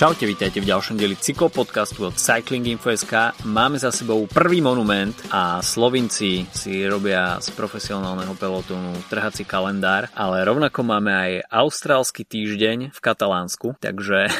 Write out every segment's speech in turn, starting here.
Čaute, vítajte v ďalšom dieli cyklopodcastu od Cycling Info.sk. Máme za sebou prvý monument a Slovinci si robia z profesionálneho pelotónu trhací kalendár, ale rovnako máme aj austrálsky týždeň v Katalánsku, takže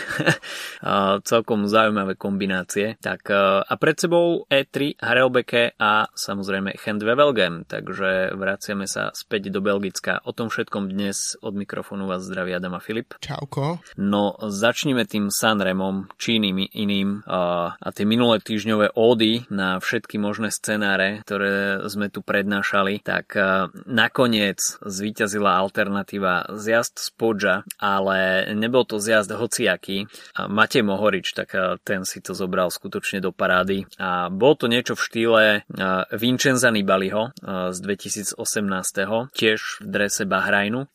celkom zaujímavé kombinácie. Tak, a pred sebou E3, Harelbeke a samozrejme Hand Wevelgem, takže vraciame sa späť do Belgicka. O tom všetkom dnes od mikrofónu vás zdraví Adam a Filip. Čauko. No, začníme tým sa Sanremom či iným, iným a, tie minulé týždňové ódy na všetky možné scenáre, ktoré sme tu prednášali, tak nakoniec zvíťazila alternatíva zjazd z Podža, ale nebol to zjazd hociaký. A Matej Mohorič, tak ten si to zobral skutočne do parády a bol to niečo v štýle Vincenza Nibaliho z 2018. tiež v drese Bahrajnu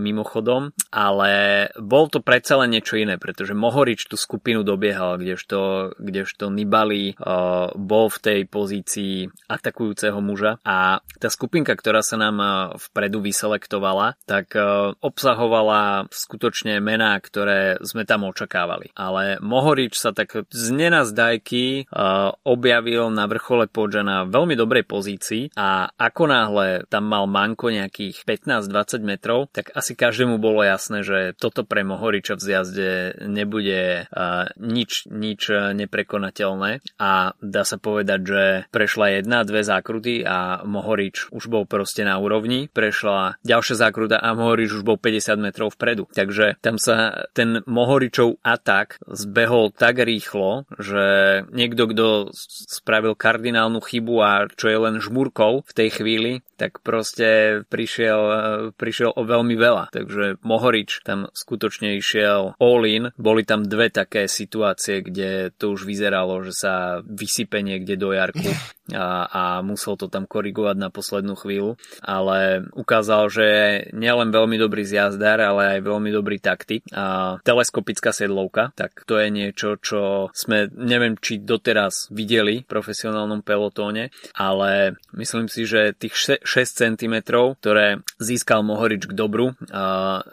mimochodom, ale bol to predsa len niečo iné, pretože Mohorič Mohorič tú skupinu dobiehal, kdežto, kdežto Nibali uh, bol v tej pozícii atakujúceho muža a tá skupinka, ktorá sa nám uh, vpredu vyselektovala, tak uh, obsahovala skutočne mená, ktoré sme tam očakávali. Ale Mohorič sa tak z nenazdajky uh, objavil na vrchole Podža na veľmi dobrej pozícii a ako náhle tam mal manko nejakých 15-20 metrov, tak asi každému bolo jasné, že toto pre Mohoriča v zjazde nebude nič, nič neprekonateľné a dá sa povedať, že prešla jedna, dve zákruty a Mohorič už bol proste na úrovni, prešla ďalšia zákruta a Mohorič už bol 50 metrov vpredu. Takže tam sa ten Mohoričov atak zbehol tak rýchlo, že niekto, kto spravil kardinálnu chybu a čo je len žmurkou v tej chvíli, tak proste prišiel, prišiel o veľmi veľa. Takže Mohorič tam skutočne išiel all in, boli tam dve také situácie, kde to už vyzeralo, že sa vysype niekde do jarku a, a musel to tam korigovať na poslednú chvíľu, ale ukázal, že nielen veľmi dobrý zjazdár, ale aj veľmi dobrý taktik. A teleskopická sedlovka, tak to je niečo, čo sme neviem, či doteraz videli v profesionálnom pelotóne, ale myslím si, že tých 6 cm, ktoré získal Mohorič k dobru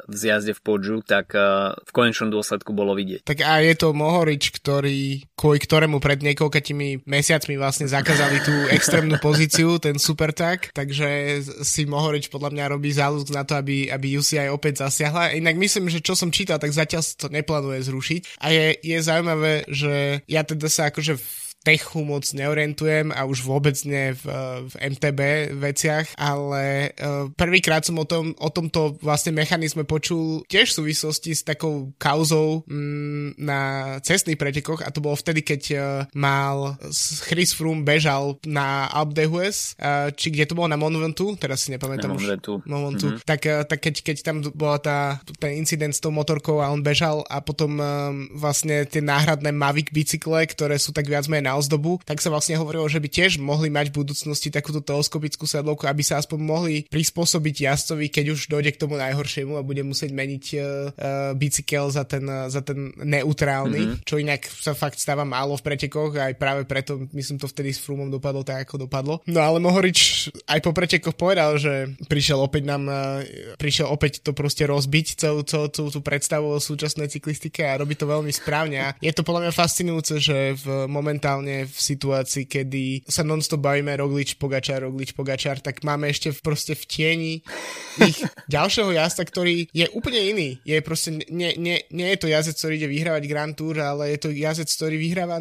v zjazde v Podžu, tak v konečnom dôsledku bolo vidieť. Tak a je to Mohorič, ktorý, kvôli ktorému pred niekoľkými mesiacmi vlastne zakázali tú extrémnu pozíciu, ten super tak, takže si Mohorič podľa mňa robí záľusk na to, aby, aby UCI opäť zasiahla. Inak myslím, že čo som čítal, tak zatiaľ to neplánuje zrušiť. A je, je zaujímavé, že ja teda sa akože techu moc neorientujem a už vôbec nie v, v MTB veciach, ale uh, prvýkrát som o, tom, o tomto vlastne mechanizme počul tiež v súvislosti s takou kauzou mm, na cestných pretekoch a to bolo vtedy, keď uh, mal Chris Froome bežal na Alpe d'Huez, či kde to bolo na Monumentu, teraz si nepamätám na. Monumentu. Mm-hmm. Tak, tak keď, keď tam bola tá, ten incident s tou motorkou a on bežal a potom uh, vlastne tie náhradné Mavic bicykle, ktoré sú tak viac menej na ozdobu, tak sa vlastne hovorilo, že by tiež mohli mať v budúcnosti takúto teleskopickú sedlovku, aby sa aspoň mohli prispôsobiť jazdovi, keď už dojde k tomu najhoršiemu a bude musieť meniť uh, bicykel za ten, uh, za ten neutrálny, mm-hmm. čo inak sa fakt stáva málo v pretekoch a aj práve preto myslím to vtedy s Frumom dopadlo tak, ako dopadlo. No ale Mohorič aj po pretekoch povedal, že prišiel opäť nám, uh, prišiel opäť to proste rozbiť celú, celú, celú tú predstavu o súčasnej cyklistike a robí to veľmi správne a je to podľa mňa fascinujúce, že v momentálne momentálne v situácii, kedy sa nonstop bavíme Roglič, Pogačar, Roglič, Pogačar, tak máme ešte proste v tieni ich ďalšieho jazda, ktorý je úplne iný. Je proste, nie, nie, nie je to jazdec, ktorý ide vyhrávať Grand Tour, ale je to jazdec, ktorý vyhráva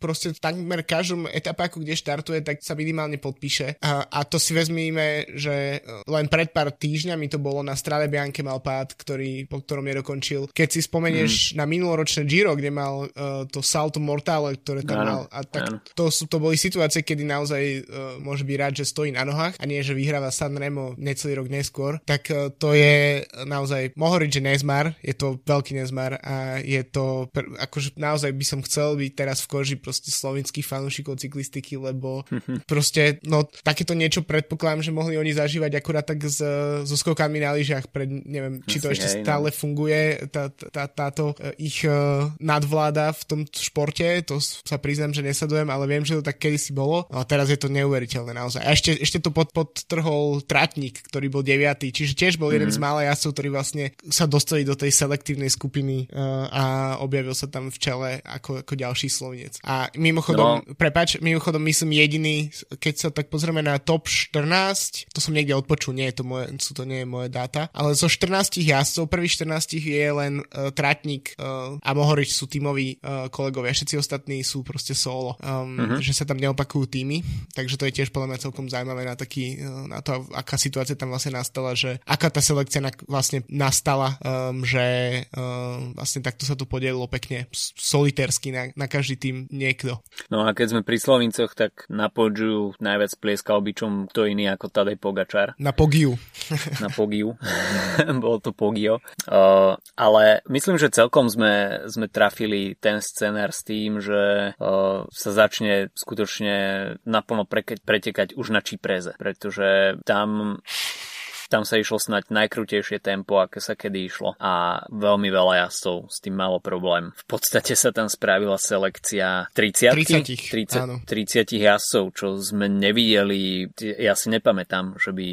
proste takmer každom etapáku, kde štartuje, tak sa minimálne podpíše. A, a to si vezmíme, že len pred pár týždňami to bolo na Strade Bianche mal pád, ktorý, po ktorom nedokončil. Keď si spomenieš mm. na minuloročné Giro, kde mal uh, to Salto Mortale, ktoré tam mal a tak to, sú, to boli situácie, kedy naozaj uh, môže byť rád, že stojí na nohách a nie, že vyhráva San Remo necelý rok neskôr, tak uh, to je naozaj, mohol že nezmar, je to veľký nezmar a je to, akože naozaj by som chcel byť teraz v koži proste slovenských fanúšikov cyklistiky, lebo proste, no takéto niečo predpokladám, že mohli oni zažívať akurát tak s, so skokami na lyžiach pred, neviem, či to Asi ešte aj, no. stále no. funguje, tá, tá, táto uh, ich uh, nadvláda v tom športe, to sa priznám, že nesledujem, ale viem, že to tak kedysi bolo. A teraz je to neuveriteľné naozaj. A ešte, ešte to pod, podtrhol Tratník, ktorý bol deviatý, čiže tiež bol mm. jeden z mhm. mála jazdcov, ktorí vlastne sa dostali do tej selektívnej skupiny uh, a objavil sa tam v čele ako, ako ďalší slovnec. A mimochodom, no. prepač, mimochodom myslím jediný, keď sa tak pozrieme na top 14, to som niekde odpočul, nie je to moje, sú to nie je moje dáta, ale zo 14 jazdcov, prvých 14 je len uh, Tratník uh, a Mohorič sú tímoví uh, kolegovia, všetci ostatní sú proste solo, um, uh-huh. že sa tam neopakujú týmy, takže to je tiež podľa mňa celkom zaujímavé na taký, uh, na to, aká situácia tam vlastne nastala, že aká tá selekcia na, vlastne nastala, um, že um, vlastne takto sa to podielilo pekne solitérsky na, na každý tým niekto. No a keď sme pri Slovincoch, tak na podžu najviac plieskal byčom kto iný ako Tadej Pogačar. Na Pogiu. na Pogiu. Bolo to Pogio. Uh, ale myslím, že celkom sme, sme trafili ten scenár s tým, že uh, sa začne skutočne naplno pretekať už na Čipreze, pretože tam tam sa išlo snať najkrutejšie tempo, aké sa kedy išlo a veľmi veľa jazdcov s tým malo problém. V podstate sa tam spravila selekcia 30, 30, 30 jazdcov, čo sme nevideli. Ja si nepamätám, že by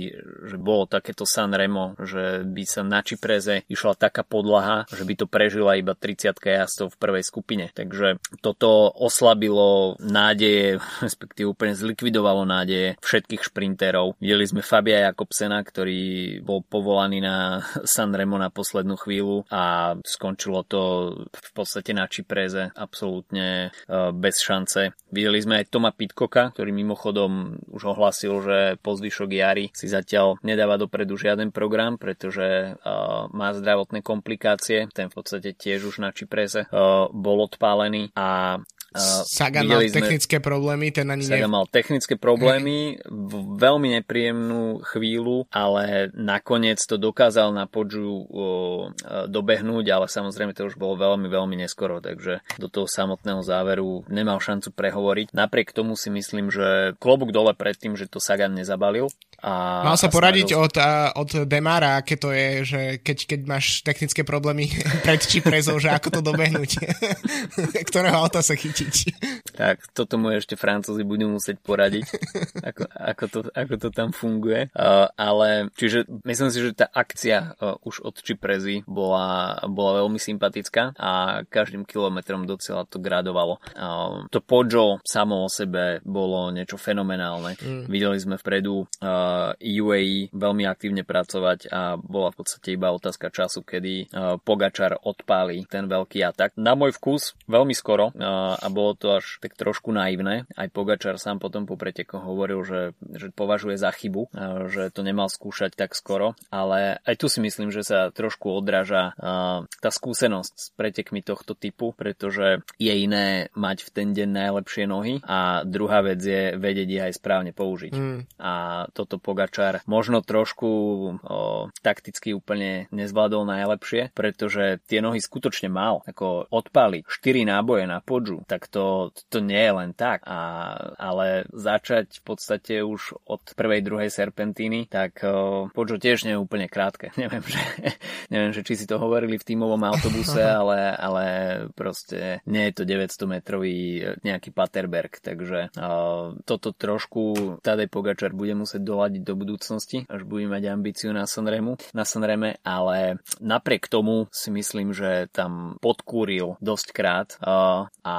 že bolo takéto San Remo, že by sa na Čipreze išla taká podlaha, že by to prežila iba 30 jazdcov v prvej skupine. Takže toto oslabilo nádeje, respektíve úplne zlikvidovalo nádeje všetkých šprinterov. Videli sme Fabia Jakobsena, ktorý bol povolaný na Sanremo na poslednú chvíľu a skončilo to v podstate na Čipreze absolútne e, bez šance. Videli sme aj Toma Pitkoka, ktorý mimochodom už ohlasil, že po zvyšok jary si zatiaľ nedáva dopredu žiaden program, pretože e, má zdravotné komplikácie. Ten v podstate tiež už na Čipreze e, bol odpálený a Sagan mal technické problémy, ten ani Sagan mal technické problémy, veľmi nepríjemnú chvíľu, ale nakoniec to dokázal na podžu dobehnúť, ale samozrejme to už bolo veľmi, veľmi neskoro, takže do toho samotného záveru nemal šancu prehovoriť. Napriek tomu si myslím, že klobúk dole pred tým, že to Sagan nezabalil, a, Mal sa poradiť od, a, od Demara, aké to je, že keď, keď máš technické problémy pred Čiprezou, že ako to dobehnúť, ktorého auta sa chytiť. Tak, toto mu ešte Francúzi budú musieť poradiť, ako, ako, to, ako to tam funguje. Uh, ale, čiže myslím si, že tá akcia uh, už od Čiprezy bola, bola veľmi sympatická a každým kilometrom docela to gradovalo. Uh, to Pojo samo o sebe bolo niečo fenomenálne. Mm. Videli sme vpredu uh, UAE veľmi aktívne pracovať a bola v podstate iba otázka času, kedy uh, Pogačar odpáli ten veľký atak. Na môj vkus veľmi skoro uh, a bolo to až tak trošku naivné. Aj Pogačar sám potom po pretekoch hovoril, že, že považuje za chybu, že to nemal skúšať tak skoro, ale aj tu si myslím, že sa trošku odráža tá skúsenosť s pretekmi tohto typu, pretože je iné mať v ten deň najlepšie nohy a druhá vec je vedieť ich aj správne použiť. Mm. A toto to Pogačar možno trošku o, takticky úplne nezvládol najlepšie, pretože tie nohy skutočne mal. Ako odpaliť 4 náboje na podžu, tak to, to nie je len tak. A, ale začať v podstate už od prvej, druhej serpentíny, tak o, podžo tiež nie je úplne krátke. Neviem, že, neviem, že či si to hovorili v tímovom autobuse, ale, ale proste nie je to 900 metrový nejaký Paterberg, takže o, toto trošku Tadej Pogačar bude musieť dolať ladiť do budúcnosti, až budeme mať ambíciu na Sanremu, na Sanreme, ale napriek tomu si myslím, že tam podkúril dosť krát uh, a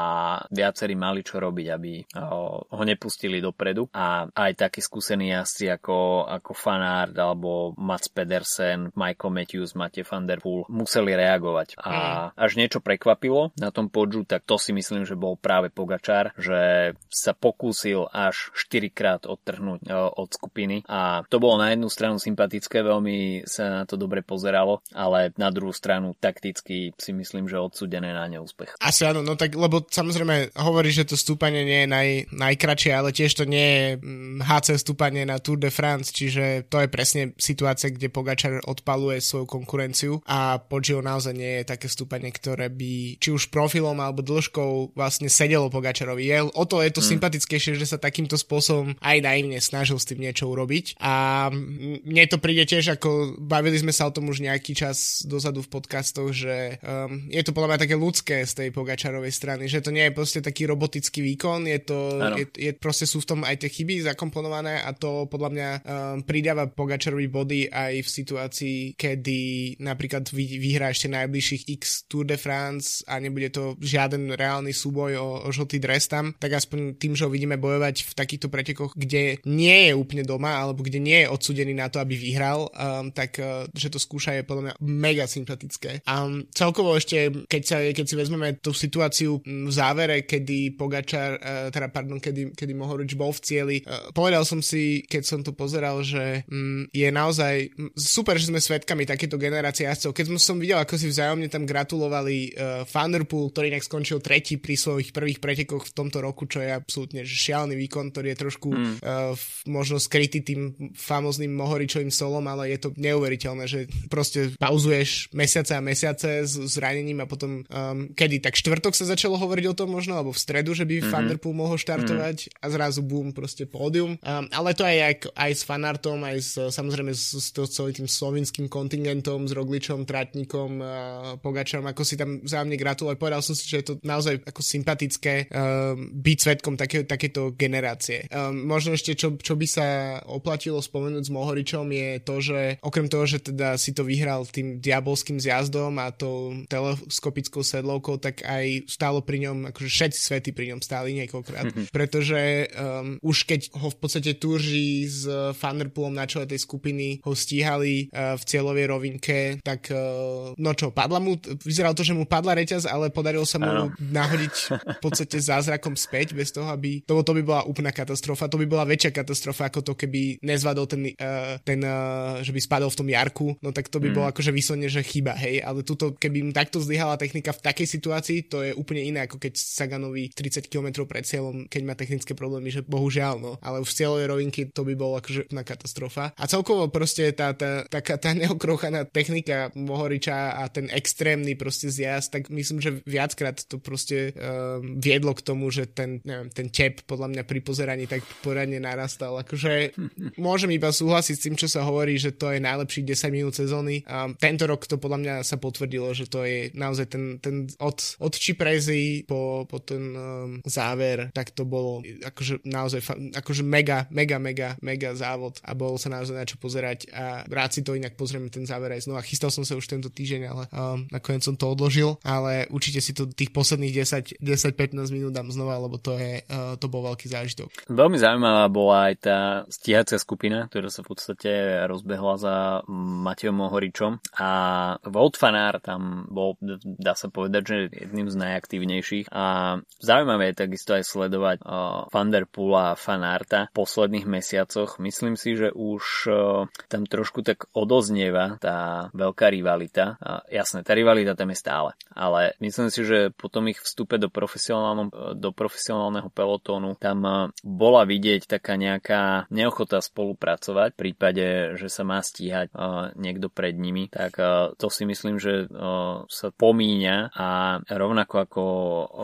viacerí mali čo robiť, aby uh, ho nepustili dopredu. A aj takí skúsení jazdci ako, ako Fanard alebo Mats Pedersen, Michael Matthews, Matej van der Poel museli reagovať. A mm. až niečo prekvapilo na tom podžu, tak to si myslím, že bol práve Pogačar, že sa pokúsil až 4 krát odtrhnúť uh, od skupiny a to bolo na jednu stranu sympatické, veľmi sa na to dobre pozeralo, ale na druhú stranu takticky si myslím, že odsudené na neúspech. Asi áno, no tak, lebo samozrejme hovorí, že to stúpanie nie je naj, najkračšie, ale tiež to nie je HC mm, stúpanie na Tour de France, čiže to je presne situácia, kde Pogačar odpaluje svoju konkurenciu a Poggio naozaj nie je také stúpanie, ktoré by či už profilom alebo dĺžkou vlastne sedelo Pogačarovi. Je, o to je to hmm. sympatickejšie, že sa takýmto spôsobom aj naivne snažil s tým niečo urobiť robiť. A mne to príde tiež ako, bavili sme sa o tom už nejaký čas dozadu v podcastoch, že um, je to podľa mňa také ľudské z tej Pogačarovej strany, že to nie je proste taký robotický výkon, je to, je, je, proste sú v tom aj tie chyby zakomponované a to podľa mňa um, pridáva Pogačarovi body aj v situácii, kedy napríklad vy, vyhrá ešte najbližších X Tour de France a nebude to žiaden reálny súboj o, o žltý dres tam, tak aspoň tým, že ho vidíme bojovať v takýchto pretekoch, kde nie je úplne doma alebo kde nie je odsudený na to, aby vyhral, um, tak uh, že to skúša je podľa mňa mega sympatické. A um, celkovo ešte, keď, sa, keď si vezmeme tú situáciu v závere, kedy Pogačar, uh, teda pardon, kedy, kedy Mohorič bol v cieli, uh, povedal som si, keď som to pozeral, že um, je naozaj super, že sme svetkami takéto generácie jazdcov. Keď som videl, ako si vzájomne tam gratulovali uh, Thunderpool, ktorý nejak skončil tretí pri svojich prvých pretekoch v tomto roku, čo je absolútne šialený výkon, ktorý je trošku mm. uh, možno skrytý tým famozným Mohoričovým solom, ale je to neuveriteľné, že proste pauzuješ mesiace a mesiace s zranením a potom um, kedy, tak štvrtok sa začalo hovoriť o tom možno, alebo v stredu, že by mm-hmm. Vanderpool mohol štartovať mm-hmm. a zrazu boom, proste pódium. Um, ale to aj, aj, aj s fanartom, aj s, samozrejme s, s to, celým tým slovinským kontingentom, s Rogličom, Tratníkom, uh, Pogačom, ako si tam zájomne gratulovať. Povedal som si, že je to naozaj ako sympatické um, byť svetkom také, takéto generácie. Um, možno ešte, čo, čo by sa oplatilo spomenúť s Mohoričom je to, že okrem toho, že teda si to vyhral tým diabolským zjazdom a tou teleskopickou sedlovkou, tak aj stálo pri ňom, akože všetci svety pri ňom stáli niekoľkrát. Mm-hmm. Pretože um, už keď ho v podstate túži s Thunderpoolom na čele tej skupiny ho stíhali uh, v cieľovej rovinke, tak uh, no čo, padla mu, vyzeralo to, že mu padla reťaz, ale podarilo sa mu ano. nahodiť v podstate zázrakom späť, bez toho, aby, to, to by bola úplná katastrofa, to by bola väčšia katastrofa ako to, keby nezvadol ten, uh, ten uh, že by spadol v tom jarku, no tak to by mm. bolo akože vyslovene, že chyba, hej, ale tuto, keby im takto zlyhala technika v takej situácii, to je úplne iné, ako keď Saganovi 30 km pred cieľom, keď má technické problémy, že bohužiaľ, no, ale v cieľovej rovinky to by bolo akože na katastrofa. A celkovo proste tá, tá, taká tá neokrochaná technika Mohoriča a ten extrémny proste zjazd, tak myslím, že viackrát to proste um, viedlo k tomu, že ten, neviem, ten tep podľa mňa pri pozeraní tak poradne narastal. Akože môžem iba súhlasiť s tým, čo sa hovorí, že to je najlepší 10 minút sezóny. Um, tento rok to podľa mňa sa potvrdilo, že to je naozaj ten, ten od, od Čiprezy po, po ten um, záver, tak to bolo akože naozaj akože mega, mega, mega, mega závod a bolo sa naozaj na čo pozerať a rád si to inak pozrieme ten záver aj znova. Chystal som sa už tento týždeň, ale um, nakoniec som to odložil, ale určite si to tých posledných 10-15 minút dám znova, lebo to je, uh, to bol veľký zážitok. Veľmi zaujímavá bola aj tá stíhacia skupina, ktorá sa v podstate rozbehla za Matejom Mohoričom a Wout Fanár tam bol, dá sa povedať, že jedným z najaktívnejších a zaujímavé je takisto aj sledovať uh, Van der Poola a Fanárta v posledných mesiacoch. Myslím si, že už uh, tam trošku tak odoznieva tá veľká rivalita. Uh, jasné, tá rivalita tam je stále, ale myslím si, že po tom ich vstupe do, do profesionálneho pelotónu tam bola vidieť taká nejaká neochota spolupracovať v prípade, že sa má stíhať uh, niekto pred nimi, tak uh, to si myslím, že uh, sa pomíňa a rovnako ako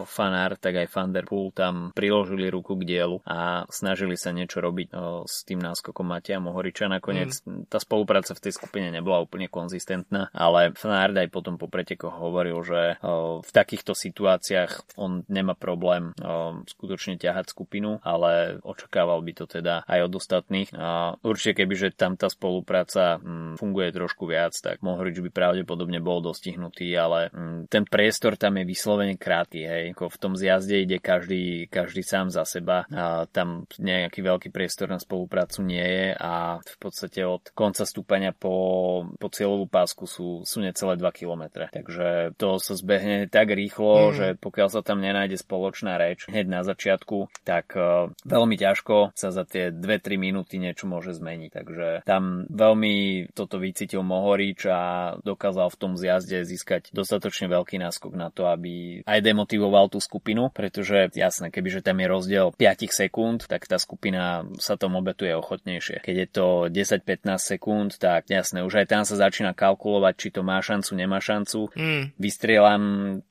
fanár, tak aj Fanderpool tam priložili ruku k dielu a snažili sa niečo robiť s tým náskokom Matia Mohoriča. Nakoniec mm. tá spolupráca v tej skupine nebola úplne konzistentná, ale Fanard aj potom po pretekoch hovoril, že v takýchto situáciách on nemá problém skutočne ťahať skupinu, ale očakával by to teda aj od ostatných. A určite keby, že tam tá spolupráca mm, funguje trošku viac, tak Mohorič by pravdepodobne bol dostihnutý, ale mm, ten priestor tam je vyslovene krátky, hej. Ako v tom zjazde ide každý, každý sám za seba a tam nejaký veľký priestor na spoluprácu nie je a v podstate od konca stúpania po, po cieľovú pásku sú, sú necelé 2 km. Takže to sa zbehne tak rýchlo, mm. že pokiaľ sa tam nenájde spoločná reč hneď na začiatku, tak uh, veľmi ťažko sa za tie 2-3 minúty niečo môže zmeniť. Takže tam veľmi toto vycítil Mohorič a dokázal v tom zjazde získať dostatočne veľký náskok na to, aby aj demotivoval tú skupinu, pretože jasné, kebyže tam je rozdiel 5 sekúnd, tak tá skupina sa tom obetuje ochotnejšie. Keď je to 10-15 sekúnd, tak jasné, už aj tam sa začína kalkulovať, či to má šancu, nemá šancu. Mm. Vystrieľam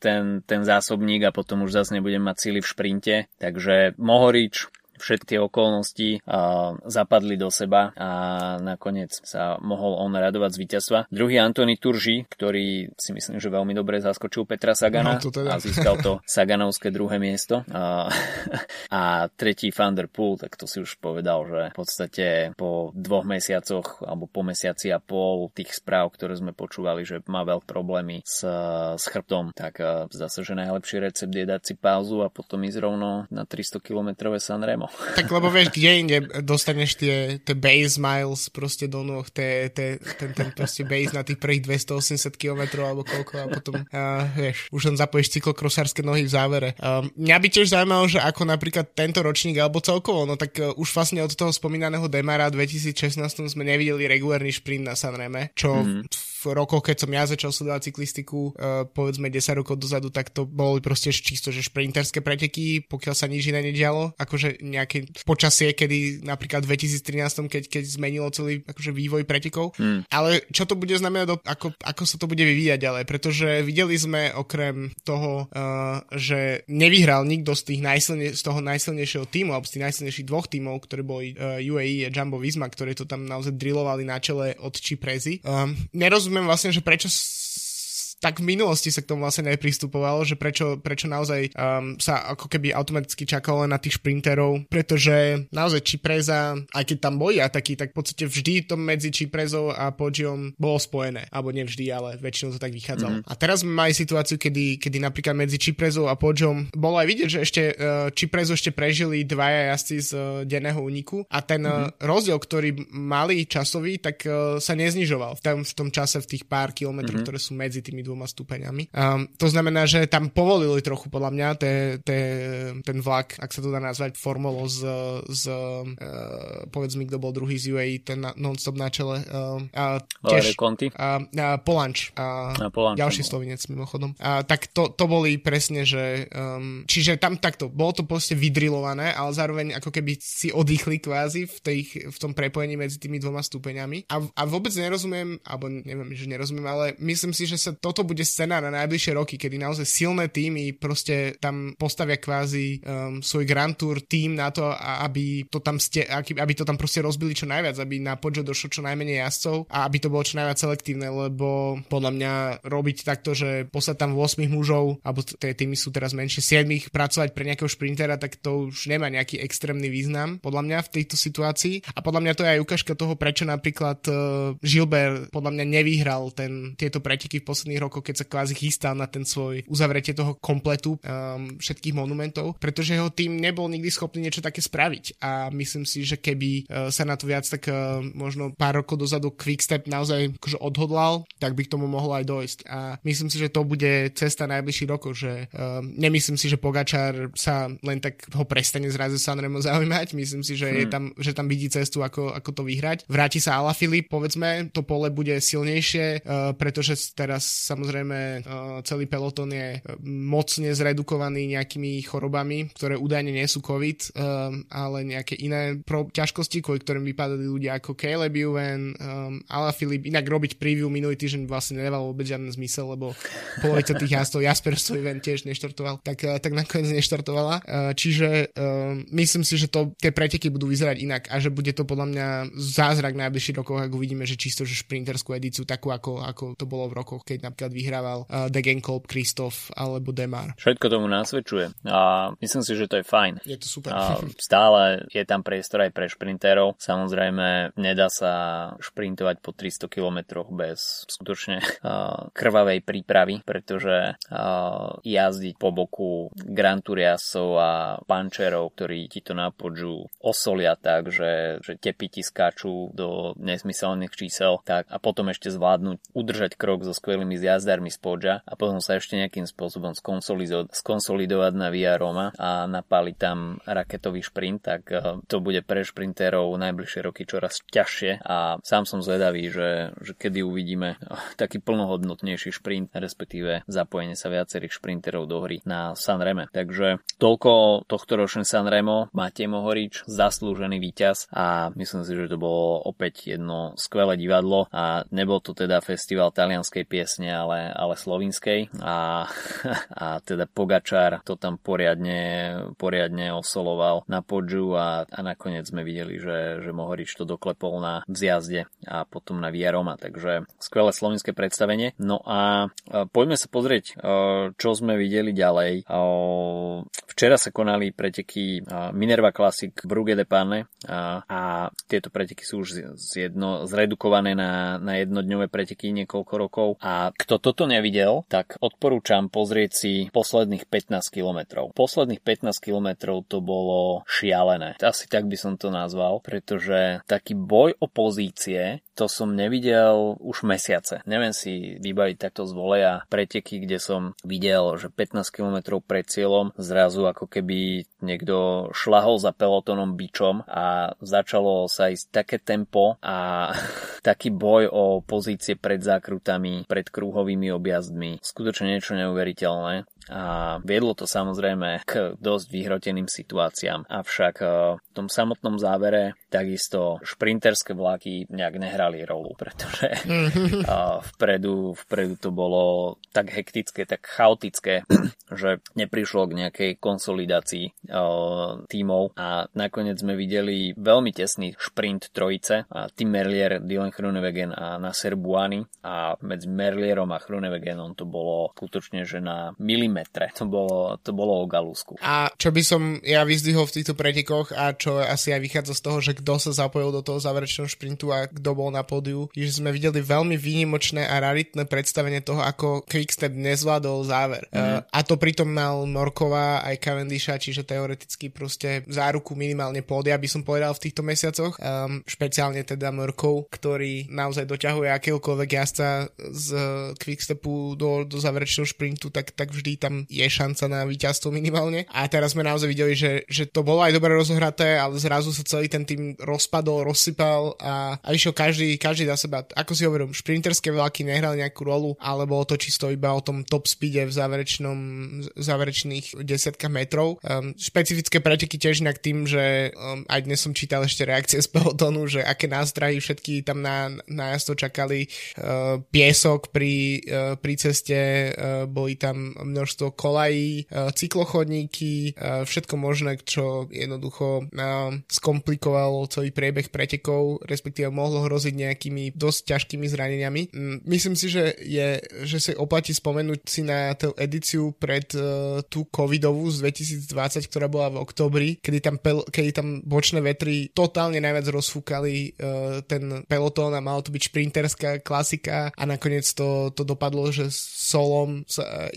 ten, ten zásobník a potom už zase nebudem mať síly v šprinte. Takže Mohorič všetky tie okolnosti zapadli do seba a nakoniec sa mohol on radovať z víťazstva. Druhý Antony Turži, ktorý si myslím, že veľmi dobre zaskočil Petra Sagana no, teda. a získal to Saganovské druhé miesto. A, a tretí Van der Poel, tak to si už povedal, že v podstate po dvoch mesiacoch alebo po mesiaci a pol tých správ, ktoré sme počúvali, že má veľké problémy s, s chrbtom, tak zase, že najlepší recept je dať si pauzu a potom ísť rovno na 300 km Sanremo. Tak lebo vieš, kde inde dostaneš tie, tie base miles proste do noh, tie, tie, ten, ten proste base na tých prvých 280 km alebo koľko a potom, uh, vieš, už len zapojíš cyklokrosárske nohy v závere. Uh, mňa by tiež zaujímalo, že ako napríklad tento ročník alebo celkovo, no tak uh, už vlastne od toho spomínaného Demara 2016 sme nevideli regulárny šprint na Sanreme, čo mm-hmm. Rokoch, keď som ja začal sledovať cyklistiku, uh, povedzme 10 rokov dozadu, tak to boli proste čisto, že šprinterské preteky, pokiaľ sa nič iné nedialo, akože nejaké počasie, kedy napríklad v 2013, keď, keď zmenilo celý akože vývoj pretekov. Hmm. Ale čo to bude znamenať, ako, ako sa to bude vyvíjať ďalej, pretože videli sme okrem toho, uh, že nevyhral nikto z, tých najsilne, z toho najsilnejšieho týmu, alebo z tých najsilnejších dvoch týmov, ktoré boli uh, UAE a Jumbo Visma, ktorí to tam naozaj drillovali na čele od Čiprezy. Um, nerozumiem vlastne, že prečo tak v minulosti sa k tomu vlastne nepristupovalo, že prečo, prečo naozaj um, sa ako keby automaticky čakalo na tých šprinterov, pretože naozaj Čipreza, aj keď tam boli taký, tak v podstate vždy to medzi Čiprezou a Podium bolo spojené, alebo nevždy, ale väčšinou to tak vychádzalo. Mm-hmm. A teraz sme mali situáciu, kedy, kedy napríklad medzi Čiprezou a Podium bolo aj vidieť, že ešte uh, Čiprezu ešte prežili dvaja jazdci z uh, denného úniku a ten mm-hmm. uh, rozdiel, ktorý mali časový, tak uh, sa neznižoval v tom, v tom čase v tých pár kilometroch, mm-hmm. ktoré sú medzi tými dvoma stupeňami. Um, to znamená, že tam povolili trochu podľa mňa te, te, ten vlak, ak sa to dá nazvať, formolo z, z uh, povedz mi, kto bol druhý z UAE, ten na, non-stop na čele. Uh, uh, tiež, uh, uh, Polanč. Uh, uh, Polanč. Ďalší slovinec mimochodom. Uh, tak to, to boli presne, že um, čiže tam takto, bolo to proste vydrilované, ale zároveň ako keby si oddychli kvázi v, tej, v tom prepojení medzi tými dvoma stupeňami. A, a vôbec nerozumiem, alebo neviem, že nerozumiem, ale myslím si, že sa toto toto bude scéna na najbližšie roky, kedy naozaj silné týmy proste tam postavia kvázi um, svoj Grand Tour tým na to, aby to tam ste, aby to tam proste rozbili čo najviac, aby na Poggio došlo čo najmenej jazdcov a aby to bolo čo najviac selektívne, lebo podľa mňa robiť takto, že poslať tam 8 mužov, alebo tie týmy sú teraz menšie, 7 pracovať pre nejakého šprintera, tak to už nemá nejaký extrémny význam, podľa mňa v tejto situácii. A podľa mňa to je aj ukážka toho, prečo napríklad uh, Gilbert podľa mňa nevyhral ten, tieto preteky v posledných rokoch ako keď sa kvázi chystal na ten svoj uzavretie toho kompletu um, všetkých monumentov, pretože jeho tým nebol nikdy schopný niečo také spraviť a myslím si, že keby uh, sa na to viac tak uh, možno pár rokov dozadu Quickstep naozaj akože odhodlal, tak by k tomu mohlo aj dojsť a myslím si, že to bude cesta najbližších rokov, že uh, nemyslím si, že Pogačar sa len tak ho prestane zrazu Sanremo zaujímať, myslím si, že, hmm. je tam, že tam vidí cestu, ako, ako to vyhrať. Vráti sa Ala Filip, povedzme, to pole bude silnejšie, uh, pretože teraz sa samozrejme uh, celý peloton je uh, mocne zredukovaný nejakými chorobami, ktoré údajne nie sú COVID, um, ale nejaké iné pro- ťažkosti, kvôli ktorým vypadali ľudia ako Caleb Ewan, Ala Filip. Inak robiť preview minulý týždeň vlastne nedával vôbec žiaden zmysel, lebo polovica tých jazdov Jasper Stuyven tiež neštartoval, tak, tak nakoniec neštartovala. Čiže myslím si, že to, tie preteky budú vyzerať inak a že bude to podľa mňa zázrak najbližších rokoch, ak uvidíme, že čisto že šprinterskú edíciu takú, ako, ako to bolo v rokoch, keď napríklad vyhrával uh, Degenkolb, Kristof alebo Demar. Všetko tomu nasvedčuje a myslím si, že to je fajn. Je to super. A stále je tam priestor aj pre šprinterov. Samozrejme, nedá sa šprintovať po 300 km bez skutočne krvavej prípravy, pretože jazdiť po boku Grand Touriasov a pančerov, ktorí ti to napodžu osolia tak, že, že tepy ti skáču do nesmyselných čísel, tak a potom ešte zvládnuť udržať krok so skvelými zjazdami jazdármi z Podža a potom sa ešte nejakým spôsobom skonsolidovať na Via Roma a napáliť tam raketový šprint, tak eh, to bude pre šprinterov najbližšie roky čoraz ťažšie a sám som zvedavý, že, že kedy uvidíme eh, taký plnohodnotnejší šprint, respektíve zapojenie sa viacerých šprinterov do hry na Sanreme. Takže toľko tohto ročné Sanremo, Matej Mohorič, zaslúžený víťaz a myslím si, že to bolo opäť jedno skvelé divadlo a nebol to teda festival talianskej piesne, ale, ale slovinskej a, a teda Pogačar to tam poriadne, poriadne osoloval na podžu a, a nakoniec sme videli, že, že Mohorič to doklepol na vzjazde a potom na Vieroma, takže skvelé slovinské predstavenie. No a poďme sa pozrieť, čo sme videli ďalej. Včera sa konali preteky Minerva Classic Brugge de Pane a tieto preteky sú už zjedno, zredukované na, na jednodňové preteky niekoľko rokov a kto toto nevidel, tak odporúčam pozrieť si posledných 15 kilometrov. Posledných 15 kilometrov to bolo šialené. Asi tak by som to nazval, pretože taký boj o pozície to som nevidel už mesiace. Neviem si vybaviť takto z voleja preteky, kde som videl, že 15 km pred cieľom zrazu ako keby niekto šlahol za pelotonom bičom a začalo sa ísť také tempo a taký boj o pozície pred zákrutami, pred krúhovými objazdmi. Skutočne niečo neuveriteľné a viedlo to samozrejme k dosť vyhroteným situáciám. Avšak e, v tom samotnom závere takisto šprinterské vlaky nejak nehrali rolu, pretože mhm. vpredu, vpredu to bolo tak hektické, tak chaotické, že neprišlo k nejakej konsolidácii e, tímov a nakoniec sme videli veľmi tesný šprint trojice a Tim Merlier, Dylan Hrunewegen a Nasser Buani a medzi Merlierom a Hrunewegenom to bolo skutočne, že na milim milimetre. To bolo, to bolo o galúsku. A čo by som ja vyzdvihol v týchto pretekoch a čo asi aj vychádza z toho, že kto sa zapojil do toho záverečného šprintu a kto bol na pódiu, že sme videli veľmi výnimočné a raritné predstavenie toho, ako Quickstep nezvládol záver. Mm. Uh, a to pritom mal Norková aj Cavendisha, čiže teoreticky proste záruku minimálne pódia, by som povedal v týchto mesiacoch. Um, špeciálne teda Morkov, ktorý naozaj doťahuje akéhokoľvek jazdca z Quickstepu do, do záverečného šprintu, tak, tak vždy tam je šanca na víťazstvo minimálne. A teraz sme naozaj videli, že, že to bolo aj dobre rozohraté, ale zrazu sa celý ten tým rozpadol, rozsypal a, a išiel každý, každý za seba. Ako si hovorím, šprinterské vlaky nehrali nejakú rolu, ale bolo to čisto iba o tom top speede v záverečnom, záverečných desiatkách metrov. Um, špecifické preteky tiež inak tým, že um, aj dnes som čítal ešte reakcie z pelotonu, že aké nástrahy všetky tam na, na jasto čakali. Uh, piesok pri, uh, pri ceste, uh, boli tam množstvo množstvo kolají, e, cyklochodníky, e, všetko možné, čo jednoducho e, skomplikovalo celý priebeh pretekov, respektíve mohlo hroziť nejakými dosť ťažkými zraneniami. Mm, myslím si, že, je, že sa oplatí spomenúť si na tú edíciu pred tú covidovú z 2020, ktorá bola v oktobri, kedy tam, pel, kedy tam bočné vetry totálne najviac rozfúkali ten pelotón a malo to byť šprinterská klasika a nakoniec to, to dopadlo, že solom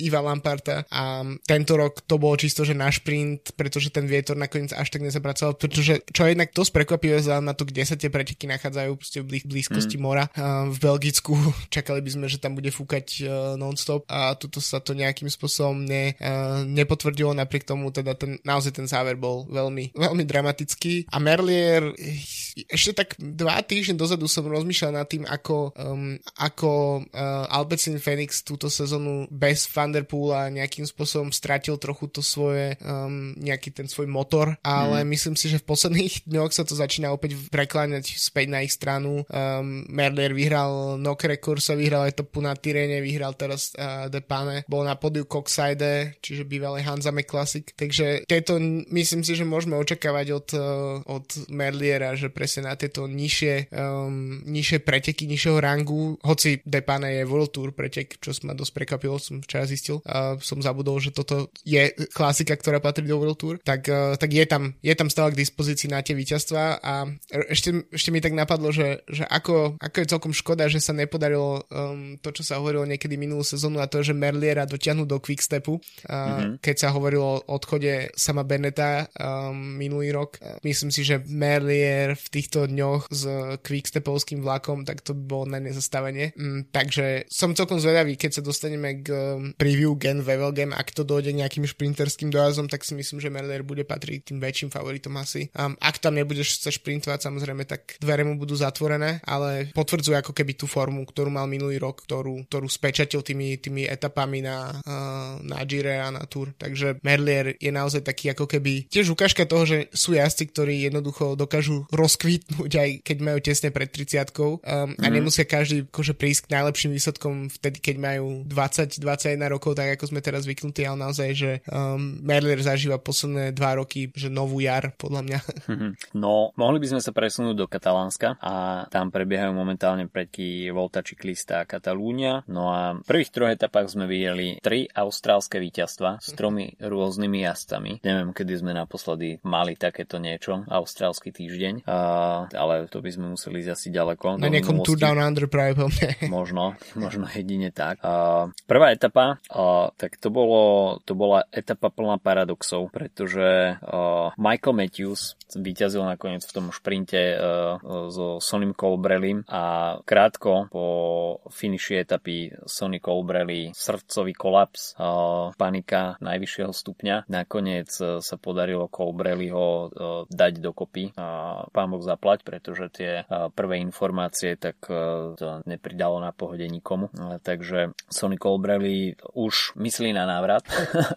Iva Lampard štarta a tento rok to bolo čisto, že na šprint, pretože ten vietor nakoniec až tak nezapracoval, pretože čo je jednak dosť prekvapivé za na to, kde sa tie preteky nachádzajú v blíz, blízkosti mm. mora. V Belgicku čakali by sme, že tam bude fúkať uh, non-stop a tuto sa to nejakým spôsobom ne, uh, nepotvrdilo, napriek tomu teda ten, naozaj ten záver bol veľmi, veľmi dramatický a Merlier ešte tak dva týždne dozadu som rozmýšľal nad tým, ako, um, ako uh, Alpecin Phoenix túto sezónu bez Vanderpoola nejakým spôsobom stratil trochu to svoje, um, nejaký ten svoj motor, ale mm. myslím si, že v posledných dňoch sa to začína opäť prekláňať späť na ich stranu. Um, Merlier vyhral Knock sa vyhral aj topu na Tyrene, vyhral teraz uh, Depane, bol na podiu Coxide, čiže bývalý Hanzame Classic, takže tieto myslím si, že môžeme očakávať od, uh, od Merliera, že presne na tieto nižšie, um, nižšie preteky, nižšieho rangu, hoci Depane je World Tour pretek, čo ma dosť prekvapilo, som včera zistil. Uh, som zabudol, že toto je klasika, ktorá patrí do World Tour, tak, uh, tak je, tam, je tam stále k dispozícii na tie víťazstva a ešte, ešte mi tak napadlo, že, že ako, ako je celkom škoda, že sa nepodarilo um, to, čo sa hovorilo niekedy minulú sezónu a to, že Merliera dotiahnu do Quickstepu, uh, mm-hmm. keď sa hovorilo o odchode sama Beneta um, minulý rok. Myslím si, že Merlier v týchto dňoch s Quickstepovským vlakom, tak to by bolo na nezastavenie. Mm, takže som celkom zvedavý, keď sa dostaneme k um, preview Gen v Game, ak to dojde nejakým šprinterským dojazdom, tak si myslím, že Merlier bude patriť tým väčším favoritom asi. Um, ak tam nebudeš sa šprintovať, samozrejme, tak dvere mu budú zatvorené, ale potvrdzuje ako keby tú formu, ktorú mal minulý rok, ktorú, ktorú spečatil tými, tými etapami na, uh, na Gire a na Tour. Takže Merlier je naozaj taký ako keby tiež ukážka toho, že sú jazdci, ktorí jednoducho dokážu rozkvitnúť kvitnúť aj keď majú tesne pred 30 um, a mhm. nemusia každý akože prísť k najlepším výsledkom vtedy, keď majú 20-21 rokov, tak ako sme teraz zvyknutí, ale naozaj, že um, Merlier zažíva posledné dva roky, že novú jar, podľa mňa. Mhm. No, mohli by sme sa presunúť do Katalánska a tam prebiehajú momentálne preteky Volta Ciclista Katalúnia. No a v prvých troch etapách sme videli tri austrálske víťazstva s tromi rôznymi jazdcami. Neviem, kedy sme naposledy mali takéto niečo, austrálsky týždeň, uh, ale to by sme museli ísť asi ďaleko. Na nejakom Tour Down Under práve Možno, možno jedine tak. Uh, prvá etapa, uh, tak to, bolo, to bola etapa plná paradoxov, pretože uh, Michael Matthews vyťazil nakoniec v tom šprinte uh, so Sonym Colbrelim a krátko po finiši etapy Sonny Colbrelli srdcový kolaps, uh, panika najvyššieho stupňa. Nakoniec sa podarilo Colbrelliho uh, dať dokopy a pán Boh zaplať, pretože tie uh, prvé informácie tak uh, to nepridalo na pohode nikomu. Uh, takže Sonny Colbrelli už myslí na návrat.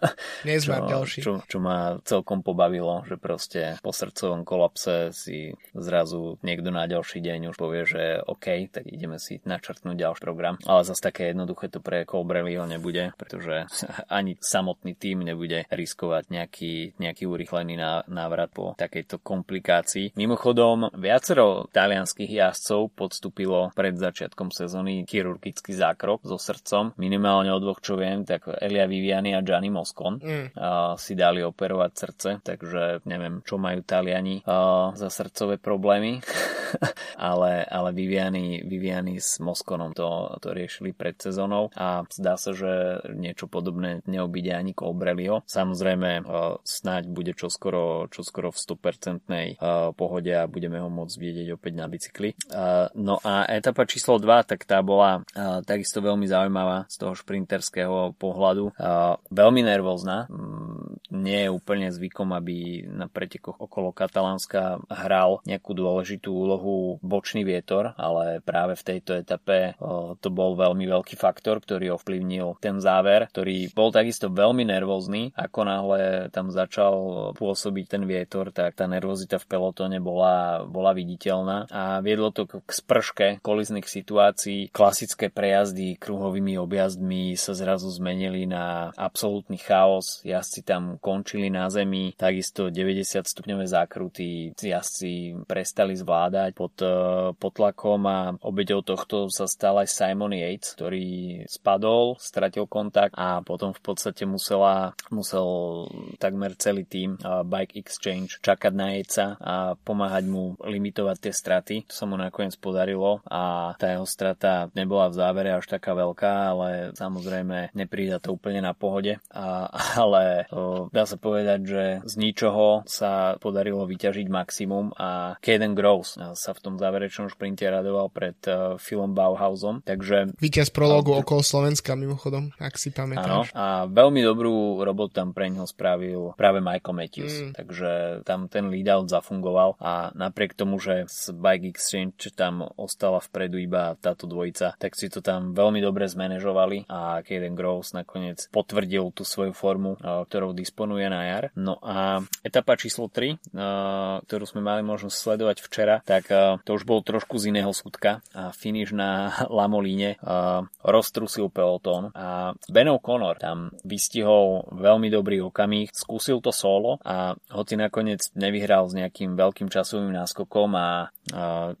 čo, ďalší. Čo, čo ma celkom pobavilo, že proste po srdcovom kolapse si zrazu niekto na ďalší deň už povie, že OK, tak ideme si načrtnúť ďalší program. Ale zase také jednoduché to pre Colbrelliho nebude, pretože ani samotný tým nebude riskovať nejaký, nejaký urychlený návrat po takejto komplikácii. Mimochodom, viacero talianských jazdcov podstúpilo pred začiatkom sezóny chirurgický zákrok so srdcom. Minimálne o dvoch, čo viem, tak Elia Viviani a Gianni Moscon mm. si dali operovať srdce, takže neviem, čo majú Taliani za srdcové problémy. ale, ale Viviani, Viviani s Moskonom to, to riešili pred sezónou a zdá sa, že niečo podobné neobíde ani Colbrelliho. Samozrejme, snáď bude čoskoro, čoskoro v 100% pohode a budeme ho môcť vidieť opäť na bicykli. No a etapa číslo 2, tak tá bola takisto veľmi zaujímavá z toho šprinterského pohľadu. Veľmi nervózna. Mm, nie je úplne zvykom, aby na pretekoch okolo Katalánska hral nejakú dôležitú úlohu bočný vietor, ale práve v tejto etape to bol veľmi veľký faktor, ktorý ovplyvnil ten záver, ktorý bol takisto veľmi nervózny. Ako náhle tam začal pôsobiť ten vietor, tak tá nervozita v pelotóne bola, bola viditeľná a viedlo to k sprške kolizných situácií. Klasické prejazdy kruhovými objazdmi sa zrazu zmenili na absolútny chaos. Jazdci tam končili na zemi, takisto 90 stupňové zákruty jazdci prestali zvládať pod, eh, pod tlakom a obeďou tohto sa stal aj Simon Yates, ktorý spadol, stratil kontakt a potom v podstate musela, musel takmer celý tým eh, Bike Exchange čakať na Yatesa a pomáhať mu limitovať tie straty. To sa mu nakoniec podarilo a tá jeho strata nebola v závere až taká veľká, ale samozrejme neprída to úplne na pohode. A, ale o, dá sa povedať, že z ničoho sa podarilo vyťažiť maximum a Caden Gross sa v tom záverečnom šprinte radoval pred uh, Philom Bauhausom. Takže... Víťaz prologu okolo Slovenska mimochodom, ak si pamätáš. Áno, a veľmi dobrú robotu tam pre neho spravil práve Michael Matthews. Mm. Takže tam ten lead-out zafungoval a napriek tomu, že z Bike Exchange tam ostala vpredu iba táto dvojica, tak si to tam veľmi dobre zmanéžovali a Caden Gross nakoniec potvrdil tú svoju formu, uh, ktorou disponuje na jar. No a etapa číslo 3, uh, ktorú sme mali možnosť sledovať včera, tak uh, to už bol trošku z iného súdka a finish na Lamolíne roztrusil pelotón a Ben O'Connor tam vystihol veľmi dobrý okamih, skúsil to solo a hoci nakoniec nevyhral s nejakým veľkým časovým náskokom a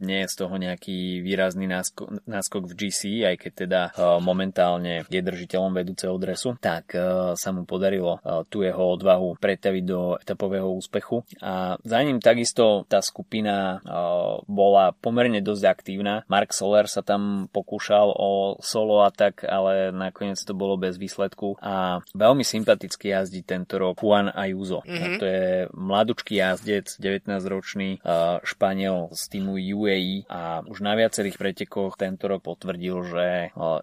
nie je z toho nejaký výrazný náskok, náskok v GC, aj keď teda momentálne je držiteľom vedúceho dresu, tak uh, sa mu podarilo uh, tú jeho odvahu pretaviť do etapového úspechu a za ním takisto tá skupina bola pomerne dosť aktívna. Mark Soler sa tam pokúšal o solo atak, ale nakoniec to bolo bez výsledku a veľmi sympaticky jazdí tento rok Juan Ayuso. Mm-hmm. To je mladučký jazdec, 19-ročný Španiel z týmu UAE a už na viacerých pretekoch tento rok potvrdil, že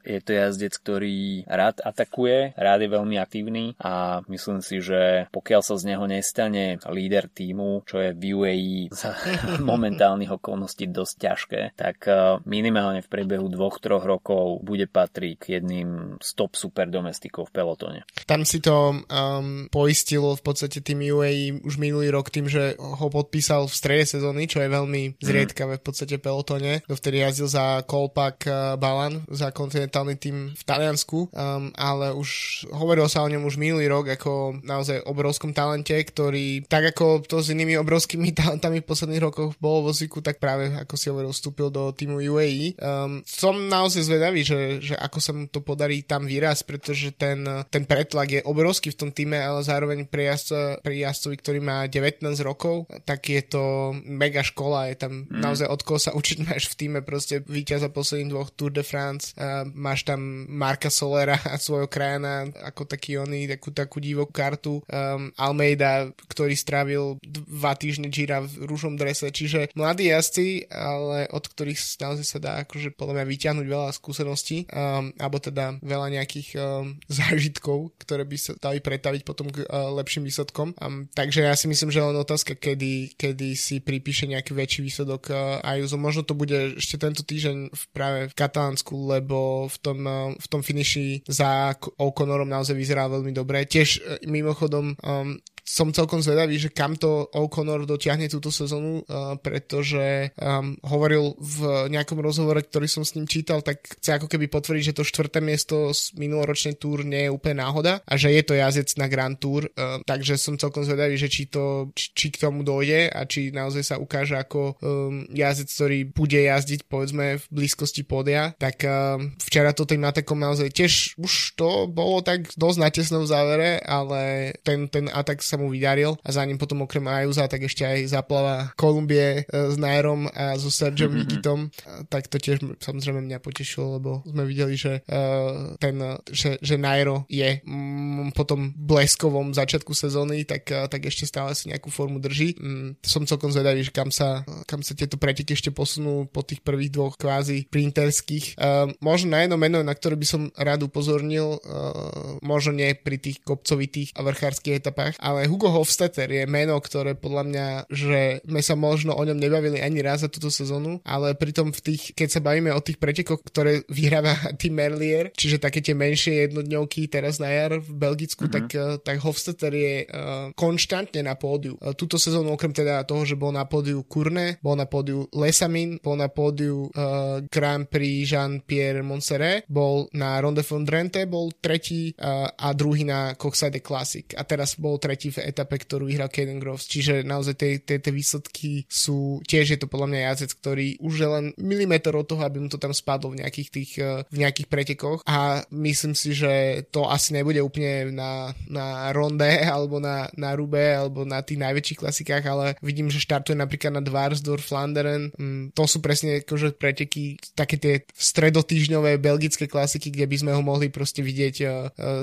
je to jazdec, ktorý rád atakuje, rád je veľmi aktívny a myslím si, že pokiaľ sa z neho nestane líder týmu, čo je v UAE za momentálnych okolností dosť ťažké, tak uh, minimálne v priebehu dvoch, troch rokov bude patriť k jedným z top super domestikov v pelotone. Tam si to um, poistilo v podstate tým UAE už minulý rok tým, že ho podpísal v strede sezóny, čo je veľmi zriedkavé v podstate pelotone. Dovtedy jazdil za Kolpak uh, Balan, za kontinentálny tým v Taliansku, um, ale už hovorilo sa o ňom už minulý rok ako naozaj obrovskom talente, ktorý tak ako to s inými obrovskými talentami v posledných rokoch bolo vo zvyku, tak práve ako si hovoril, vstúpil do týmu UAE. Um, som naozaj zvedavý, že, že ako sa mu to podarí tam výraz, pretože ten, ten pretlak je obrovský v tom týme, ale zároveň pri, jazdca, pri jazdcovi, ktorý má 19 rokov, tak je to mega škola, je tam mm. naozaj od koho sa učiť máš v týme proste víťaza posledných dvoch Tour de France, uh, máš tam Marka Solera a svojho krajana ako taký oný, takú, takú divokú kartu, um, Almeida, ktorý strávil dva týždne Gira v rúžom drese, čiže mladí jazdci, ale od ktorých naozaj sa dá akože podľa mňa vyťahnuť veľa skúseností, um, alebo teda veľa nejakých um, zážitkov, ktoré by sa dali pretaviť potom k uh, lepším výsledkom. Um, takže ja si myslím, že len otázka, kedy, kedy si pripíše nejaký väčší výsledok uh, Ajuzo. Možno to bude ešte tento týždeň v, práve v Katalánsku, lebo v tom, uh, v tom finiši za O'Connorom naozaj vyzerá veľmi dobre. Tiež uh, mimochodom um, som celkom zvedavý, že kam to O'Connor dotiahne túto sezónu, uh, pretože um, hovoril v nejakom rozhovore, ktorý som s ním čítal, tak chce ako keby potvrdiť, že to štvrté miesto z minuloročnej túr nie je úplne náhoda a že je to jazdec na Grand Tour, uh, takže som celkom zvedavý, že či, to, či, či k tomu dojde a či naozaj sa ukáže ako um, jazdec, ktorý bude jazdiť povedzme v blízkosti podia, tak um, včera to tým atakom naozaj tiež už to bolo tak dosť natesno v závere, ale ten, ten atak sa mu vydaril a za ním potom okrem Ajuza tak ešte aj zaplava Kolumbie e, s Nairom a so Sergiom mm-hmm. Nikitom, tak to tiež samozrejme mňa potešilo, lebo sme videli, že uh, ten, že, že Nairo je mm, po tom bleskovom začiatku sezóny, tak, uh, tak ešte stále si nejakú formu drží. Mm, som celkom zvedavý, že kam sa, kam sa tieto preteky ešte posunú po tých prvých dvoch kvázi printerských. Uh, možno na jedno meno, na ktoré by som rád upozornil, uh, možno nie pri tých kopcovitých a vrchárskych etapách, ale Hugo Hofstetter je meno, ktoré podľa mňa, že sme sa možno o ňom nebavili ani raz za túto sezónu, ale pritom v tých, keď sa bavíme o tých pretekoch, ktoré vyhráva Tim Merlier, čiže také tie menšie jednodňovky teraz na jar v Belgicku, mm-hmm. tak, eh, tak Hofstetter je uh, konštantne na pódiu. Uh, túto sezónu okrem teda toho, že bol na pódiu Kurne, bol na pódiu Lesamin, bol na pódiu uh, Grand Prix Jean-Pierre Montserrat, bol na Ronde von Drenthe, bol tretí uh, a druhý na Coxade Classic a teraz bol tretí v etape, ktorú vyhral Caden Groves. Čiže naozaj tie výsledky sú, tiež je to podľa mňa jazdec, ktorý už je len milimeter od toho, aby mu to tam spadlo v nejakých tých, eh, v nejakých pretekoch a myslím si, že to asi nebude úplne na, na ronde alebo na, na rube alebo na tých najväčších klasikách, ale vidím, že štartuje napríklad na Dvarsdorf, Flanderen. Mm, to sú presne akože preteky, také tie stredotýžňové belgické klasiky, kde by sme ho mohli proste vidieť uh,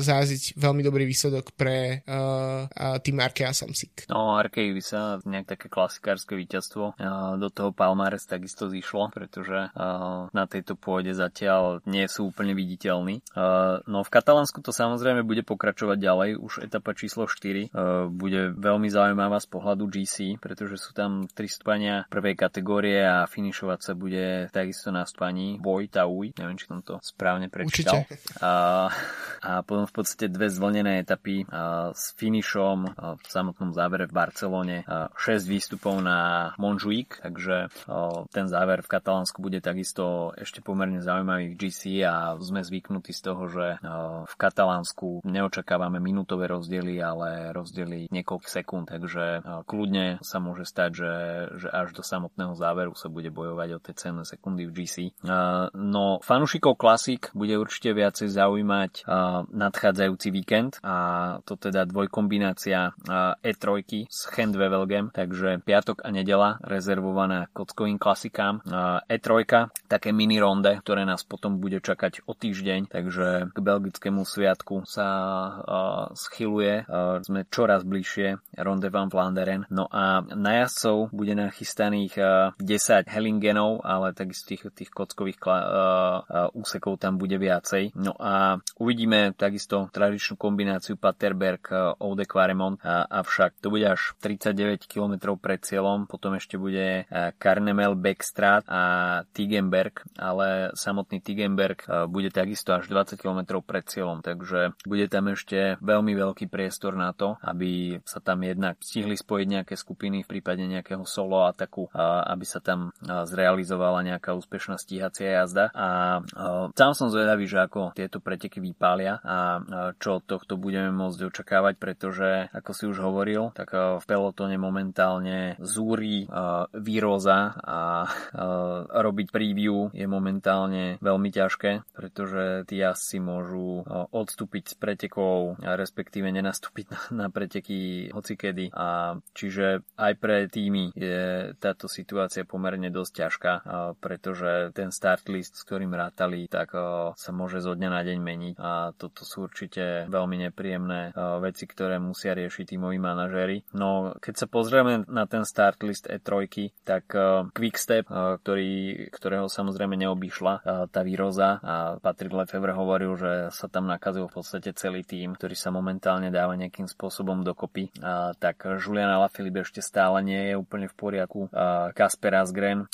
záziť veľmi dobrý výsledok pre tým Arkea Samsic. No, Arkei sa nejak také klasikárske víťazstvo do toho Palmares takisto zišlo, pretože na tejto pôde zatiaľ nie sú úplne viditeľní. No v Katalánsku to samozrejme bude pokračovať ďalej, už etapa číslo 4 bude veľmi zaujímavá z pohľadu GC, pretože sú tam tri stupania prvej kategórie a finišovať sa bude takisto na stupani Boj Tauj, neviem, či som to správne prečítal. A, a potom v podstate dve zvlnené etapy a, s finišom v samotnom závere v Barcelone 6 výstupov na Montjuic, takže ten záver v Katalánsku bude takisto ešte pomerne zaujímavý v GC a sme zvyknutí z toho, že v Katalánsku neočakávame minútové rozdiely, ale rozdiely niekoľko sekúnd, takže kľudne sa môže stať, že, že až do samotného záveru sa bude bojovať o tie cenné sekundy v GC. No, fanúšikov klasik bude určite viacej zaujímať nadchádzajúci víkend a to teda dvojkombinácia jazdcovia E3 z Handwevelgem, takže piatok a nedela rezervovaná kockovým klasikám. E3, také mini ronde, ktoré nás potom bude čakať o týždeň, takže k belgickému sviatku sa schyluje. Sme čoraz bližšie Ronde van Vlaanderen. No a na jazdcov bude nachystaných 10 Hellingenov, ale takisto tých, tých kockových úsekov tam bude viacej. No a uvidíme takisto tradičnú kombináciu Paterberg Ode avšak to bude až 39 km pred cieľom, potom ešte bude Karnemel Beckstrat a Tigenberg, ale samotný Tigenberg bude takisto až 20 km pred cieľom, takže bude tam ešte veľmi veľký priestor na to, aby sa tam jednak stihli spojiť nejaké skupiny v prípade nejakého solo ataku, aby sa tam zrealizovala nejaká úspešná stíhacia jazda. A sám som zvedavý, že ako tieto preteky vypália a čo od tohto budeme môcť očakávať, pretože ako si už hovoril, tak v pelotone momentálne zúri výroza a robiť preview je momentálne veľmi ťažké, pretože tí jazdci môžu odstúpiť z pretekov, respektíve nenastúpiť na, na preteky hocikedy. A čiže aj pre týmy je táto situácia pomerne dosť ťažká, pretože ten start list, s ktorým rátali, tak sa môže zo dňa na deň meniť a toto sú určite veľmi nepríjemné veci, ktoré musia riešiť tímoví manažéri. No keď sa pozrieme na ten start list E3, tak Quickstep, ktorý, ktorého samozrejme neobýšla tá výroza a Patrick Lefevre hovoril, že sa tam nakazil v podstate celý tým, ktorý sa momentálne dáva nejakým spôsobom dokopy. Tak Julian Alaphilippe ešte stále nie je úplne v poriadku. Kasper Asgren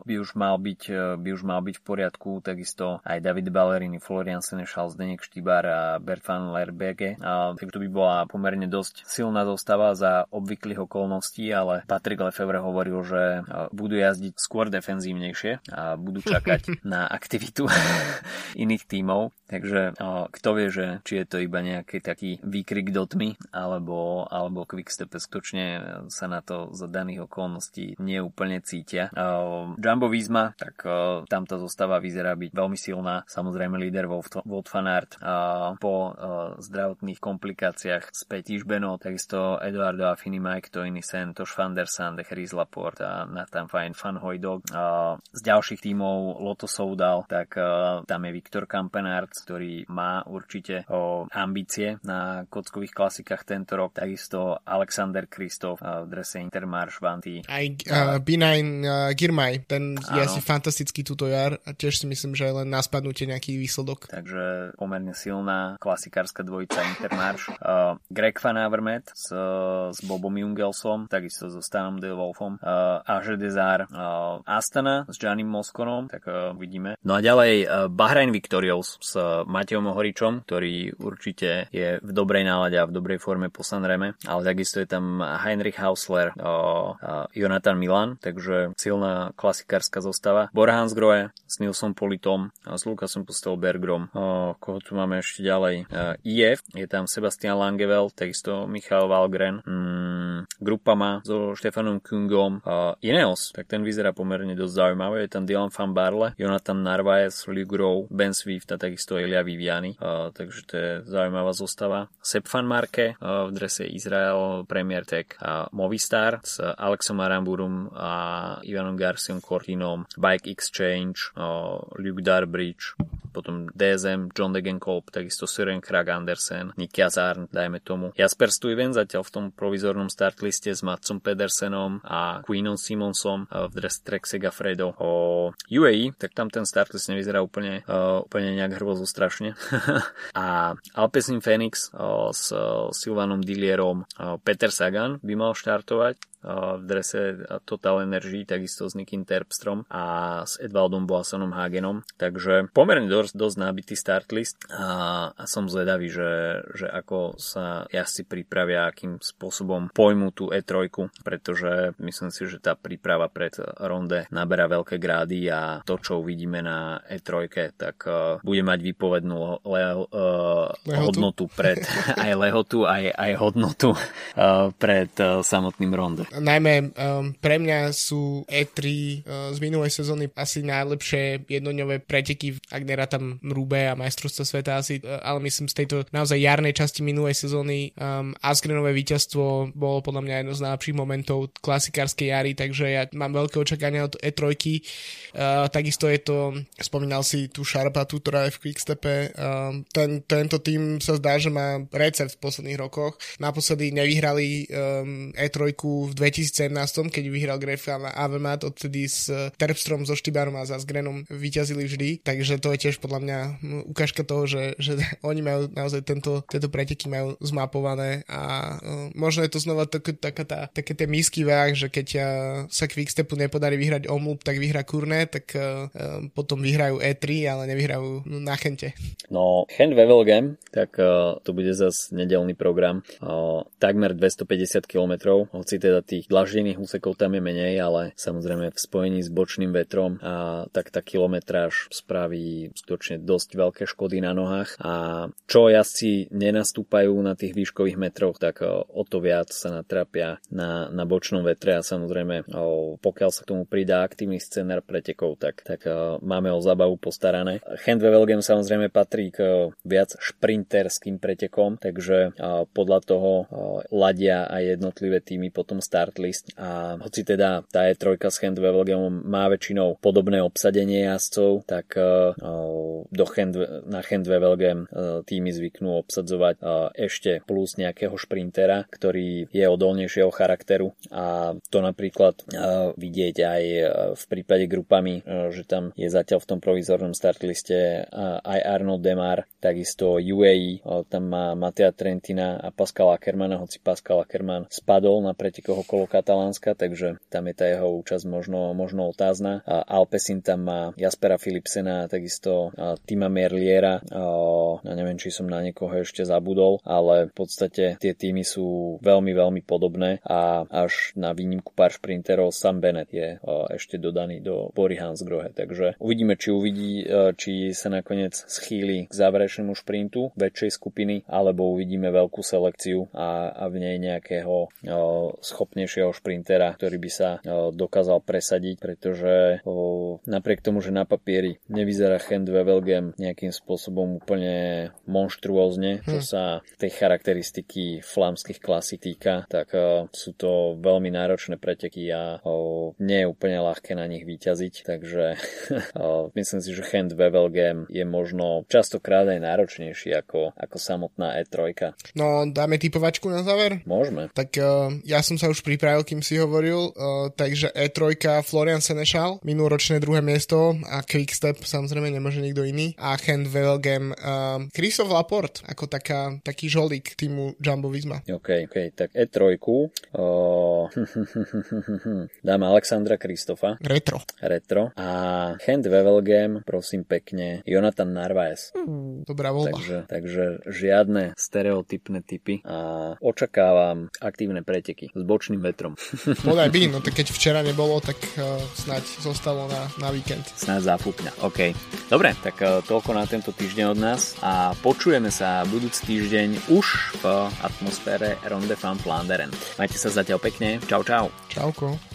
by už mal byť, by už mal byť v poriadku, takisto aj David Ballerini, Florian Senešal, Zdenek Štýbar a Bert van Lerbeke. Tak to by bola pomerne dosť silná zostava za obvyklých okolností, ale Patrick Lefevre hovoril, že budú jazdiť skôr defenzívnejšie a budú čakať na aktivitu iných tímov. Takže kto vie, že či je to iba nejaký taký výkrik do tmy, alebo, alebo Quickstep skutočne sa na to za daných okolností neúplne cítia. Jumbo Visma, tak tamto zostava vyzerá byť veľmi silná. Samozrejme líder Wout van Aert po zdravotných komplikáciách späť Išbeno, takisto Eduardo Affini, Mike Toynisen, Toš van der Sande, Chris Laporte a Nathan Fine, Fan Hojdog. Z ďalších tímov Lotto Soudal, tak tam je Viktor Kampenart, ktorý má určite ambície na kockových klasikách tento rok. Takisto Alexander Kristof v drese Intermarš Vanty. Aj uh, B9 uh, Girmay, ten je asi fantastický túto jar a tiež si myslím, že len na spadnutie nejaký výsledok. Takže pomerne silná klasikárska dvojica Intermarš. Uh, Greg Van Avermaet s, s Bobom Jungelsom, takisto so Stanom Del Wolfom. Uh, Aže Desar, uh, Astana s Janim Moskonom, tak uh, vidíme. No a ďalej uh, Bahrain Victorious s Matejom Horičom, ktorý určite je v dobrej nálade a v dobrej forme po Sanreme, ale takisto je tam Heinrich Hausler, o, Jonathan Milan, takže silná klasikárska zostava. Borhans Groe s Nilsom Politom, s Lukasom Postelbergrom. O, koho tu máme ešte ďalej? IF, je tam Sebastian Langevel, takisto Michal Valgren, mm, Grupa má so Štefanom Kungom. Ineos, tak ten vyzerá pomerne dosť zaujímavé. Je tam Dylan Van Barle, Jonathan Narvaez, Ligurov, Ben Swift a takisto Elia Viviani, uh, takže to je zaujímavá zostava. Sepp Van Marke uh, v drese Izrael, Premier Tech a Movistar s Alexom Aramburum a Ivanom Garciom Cortinom, Bike Exchange, uh, Luke Darbridge, potom DSM, John Degenkolb, takisto Søren Krag Andersen, Nick Jazarn, dajme tomu. Jasper Stuyven zatiaľ v tom provizornom startliste s Matsom Pedersenom a Queenom Simonsom v dres Trek Segafredo. O UAE, tak tam ten startlist nevyzerá úplne, uh, úplne nejak hrvozo strašne. a Alpecin Phoenix uh, s Silvanom Dillierom, uh, Peter Sagan by mal štartovať v drese Total Energy, takisto s Nikim Terpstrom a s Edvaldom Boasonom Hagenom. Takže pomerne dosť, dosť nábitý start list a, a som zvedavý, že, že ako sa jazdci pripravia, akým spôsobom pojmu tú E3, pretože myslím si, že tá príprava pred ronde naberá veľké grády a to, čo uvidíme na E3, tak uh, bude mať výpovednú le, uh, hodnotu pred aj lehotu, aj, aj hodnotu uh, pred uh, samotným ronde. Najmä um, pre mňa sú E3 uh, z minulej sezóny asi najlepšie jednodňové preteky, ak tam Rube a majstrovstvo sveta asi, uh, ale myslím z tejto naozaj jarnej časti minulej sezóny um, Asgrenové víťazstvo bolo podľa mňa jedno z najlepších momentov klasikárskej jary, takže ja mám veľké očakávania od E3. Uh, takisto je to, spomínal si tú Sharpatu, ktorá je v Quickstepe, um, ten, tento tým sa zdá, že má recept v posledných rokoch. Naposledy nevyhrali um, E3 v 2017, keď vyhral Grefan a Avemat, odtedy s Terpstrom, so Štibarom a Zasgrenom vyťazili vždy, takže to je tiež podľa mňa ukážka toho, že, že oni majú naozaj tento, tieto preteky majú zmapované a uh, možno je to znova tak, taká tá, také tie misky váh, že keď uh, sa Quickstepu nepodarí vyhrať Omlup, tak vyhrá Kurne, tak uh, uh, potom vyhrajú E3, ale nevyhrajú na Chente. No, Chent Wevelgem, tak uh, to bude zase nedelný program. Uh, takmer 250 km, hoci teda tých dlaždených úsekov tam je menej, ale samozrejme v spojení s bočným vetrom a tak tá kilometráž spraví skutočne dosť veľké škody na nohách a čo jazdci nenastúpajú na tých výškových metroch, tak o to viac sa natrapia na, na bočnom vetre a samozrejme pokiaľ sa k tomu pridá aktívny scenár pretekov, tak, tak máme o zabavu postarané. Handwevelgem samozrejme patrí k viac šprinterským pretekom, takže podľa toho ladia aj jednotlivé týmy potom start list a hoci teda tá E3 s Handwevelgemom má väčšinou podobné obsadenie jazdcov, tak uh, do hand, na Handwevelgem uh, týmy zvyknú obsadzovať uh, ešte plus nejakého šprintera, ktorý je odolnejšieho charakteru. A to napríklad vidieť aj v prípade grupami, že tam je zatiaľ v tom provizornom startliste aj Arnold Demar, takisto UAE, tam má Matea Trentina a Pascal Ackermana, hoci Pascal Ackerman spadol na pretekoch okolo Katalánska, takže tam je tá jeho účasť možno, možno otázna. Alpesin tam má Jaspera Philipsena, takisto Tima Merliera, ja neviem, či som na niekoho ešte zabudol, ale v podstate tie týmy sú veľmi, veľmi podobné. A až na výnimku pár šprinterov Sam Bennett je ešte dodaný do Bory Hansgrohe, takže uvidíme, či uvidí, či sa nakoniec schýli k záverečnému šprintu väčšej skupiny, alebo uvidíme veľkú selekciu a, a v nej nejakého o, schopnejšieho šprintera, ktorý by sa o, dokázal presadiť, pretože napriek tomu, že na papieri nevyzerá Hand Wevelgem nejakým spôsobom úplne monštruózne, čo hm. sa tej charakteristiky flámskych klasí týka, tak o, sú to veľmi náročné preteky a nie je úplne ľahké na nich vyťaziť, takže myslím si, že Hand Wevelgem je možno častokrát aj náročnejší ako, ako samotná E3. No, dáme typovačku na záver? Môžeme. Tak uh, ja som sa už pripravil, kým si hovoril, uh, takže E3 Florian Senešal, minuloročné druhé miesto a Quickstep samozrejme nemôže nikto iný a Hand Velgem uh, Christoph Laport ako taká, taký žolík týmu Jumbo Visma. OK, OK, tak E3 uh, dáme Alexandra Kristofa. Retro. Retro. A Hand Wevelgem, prosím pekne, Jonathan Narvaez. Mm, dobrá voľba. Takže, takže žiadne stereotypné typy a očakávam aktívne preteky s bočným vetrom. Podaj by, no tak keď včera nebolo, tak uh, snáď zostalo na, na víkend. Snáď zafúkňa, OK. Dobre, tak uh, toľko na tento týždeň od nás a počujeme sa budúci týždeň už v atmosfére Ronde van Flanderen. Majte sa zatiaľ pekne. Čau, čau. Čauko.